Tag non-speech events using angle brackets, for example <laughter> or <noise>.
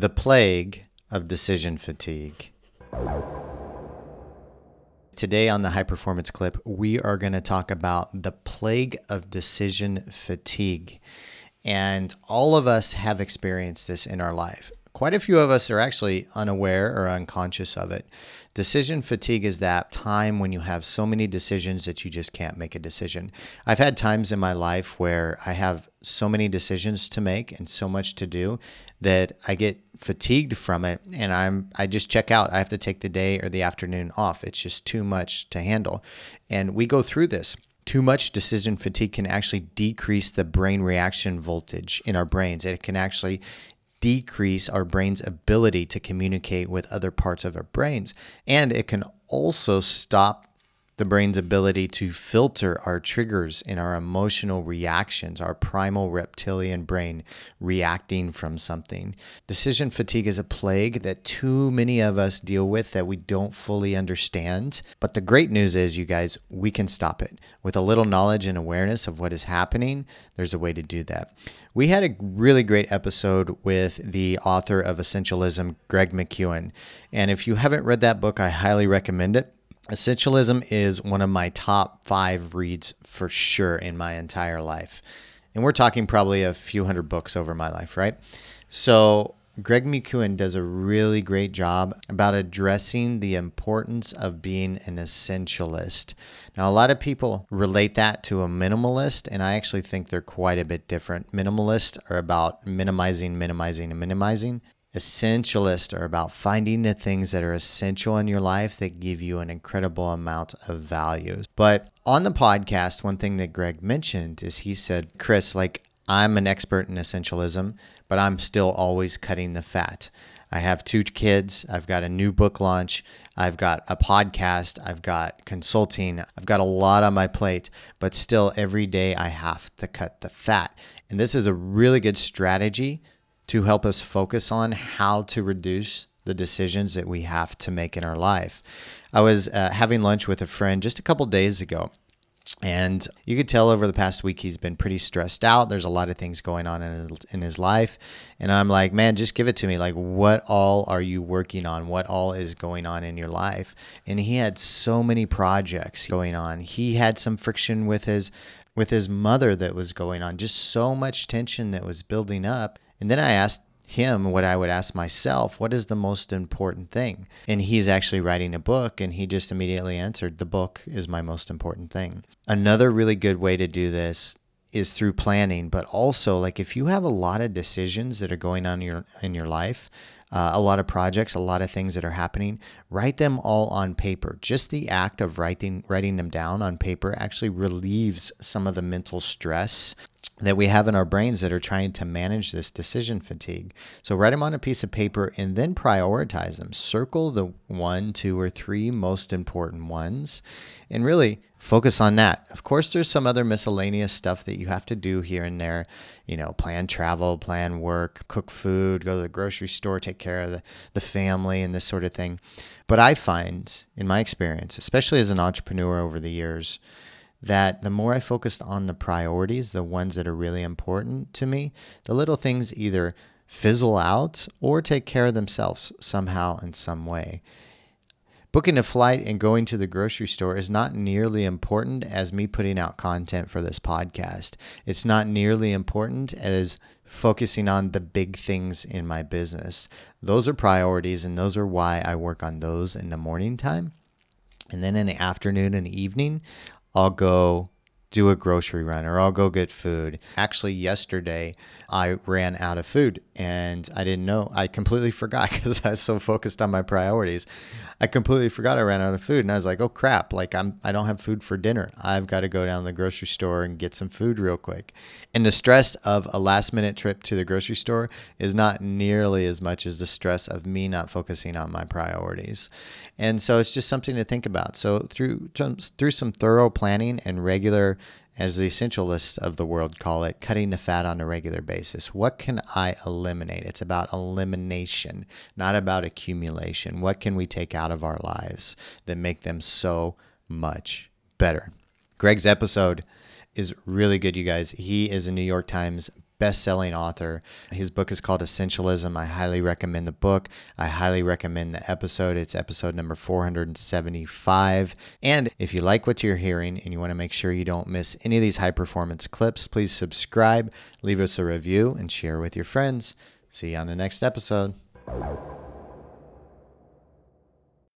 The plague of decision fatigue. Today on the high performance clip, we are going to talk about the plague of decision fatigue. And all of us have experienced this in our life. Quite a few of us are actually unaware or unconscious of it. Decision fatigue is that time when you have so many decisions that you just can't make a decision. I've had times in my life where I have so many decisions to make and so much to do that I get fatigued from it and I'm I just check out. I have to take the day or the afternoon off. It's just too much to handle. And we go through this too much decision fatigue can actually decrease the brain reaction voltage in our brains. It can actually decrease our brain's ability to communicate with other parts of our brains. And it can also stop the brain's ability to filter our triggers and our emotional reactions, our primal reptilian brain reacting from something. Decision fatigue is a plague that too many of us deal with that we don't fully understand. But the great news is, you guys, we can stop it. With a little knowledge and awareness of what is happening, there's a way to do that. We had a really great episode with the author of Essentialism, Greg McKeown. And if you haven't read that book, I highly recommend it. Essentialism is one of my top five reads for sure in my entire life. And we're talking probably a few hundred books over my life, right? So, Greg McKeown does a really great job about addressing the importance of being an essentialist. Now, a lot of people relate that to a minimalist, and I actually think they're quite a bit different. Minimalists are about minimizing, minimizing, and minimizing. Essentialists are about finding the things that are essential in your life that give you an incredible amount of value. But on the podcast, one thing that Greg mentioned is he said, Chris, like I'm an expert in essentialism, but I'm still always cutting the fat. I have two kids. I've got a new book launch. I've got a podcast. I've got consulting. I've got a lot on my plate, but still every day I have to cut the fat. And this is a really good strategy to help us focus on how to reduce the decisions that we have to make in our life. I was uh, having lunch with a friend just a couple days ago. And you could tell over the past week he's been pretty stressed out. There's a lot of things going on in in his life. And I'm like, man, just give it to me. Like, what all are you working on? What all is going on in your life? And he had so many projects going on. He had some friction with his with his mother that was going on. Just so much tension that was building up. And then I asked him what I would ask myself what is the most important thing? And he's actually writing a book, and he just immediately answered the book is my most important thing. Another really good way to do this is through planning, but also like if you have a lot of decisions that are going on in your in your life, uh, a lot of projects, a lot of things that are happening, write them all on paper. Just the act of writing writing them down on paper actually relieves some of the mental stress that we have in our brains that are trying to manage this decision fatigue. So write them on a piece of paper and then prioritize them. Circle the one, two, or three most important ones and really focus on that. Of course, there's some other miscellaneous stuff that you have to do here and there. You know, plan travel, plan work, cook food, go to the grocery store, take care of the, the family, and this sort of thing. But I find, in my experience, especially as an entrepreneur over the years, that the more I focused on the priorities, the ones that are really important to me, the little things either fizzle out or take care of themselves somehow in some way. Booking a flight and going to the grocery store is not nearly important as me putting out content for this podcast. It's not nearly important as focusing on the big things in my business. Those are priorities, and those are why I work on those in the morning time. And then in the afternoon and evening, I'll go do a grocery run or I'll go get food. Actually, yesterday I ran out of food and I didn't know. I completely <laughs> forgot because I was so focused on my priorities. I completely forgot I ran out of food and I was like, "Oh crap, like I'm I don't have food for dinner. I've got to go down to the grocery store and get some food real quick." And the stress of a last-minute trip to the grocery store is not nearly as much as the stress of me not focusing on my priorities. And so it's just something to think about. So through through some thorough planning and regular as the essentialists of the world call it, cutting the fat on a regular basis. What can I eliminate? It's about elimination, not about accumulation. What can we take out of our lives that make them so much better? Greg's episode is really good, you guys. He is a New York Times best selling author. His book is called Essentialism. I highly recommend the book. I highly recommend the episode. It's episode number 475. And if you like what you're hearing and you want to make sure you don't miss any of these high performance clips, please subscribe, leave us a review, and share with your friends. See you on the next episode.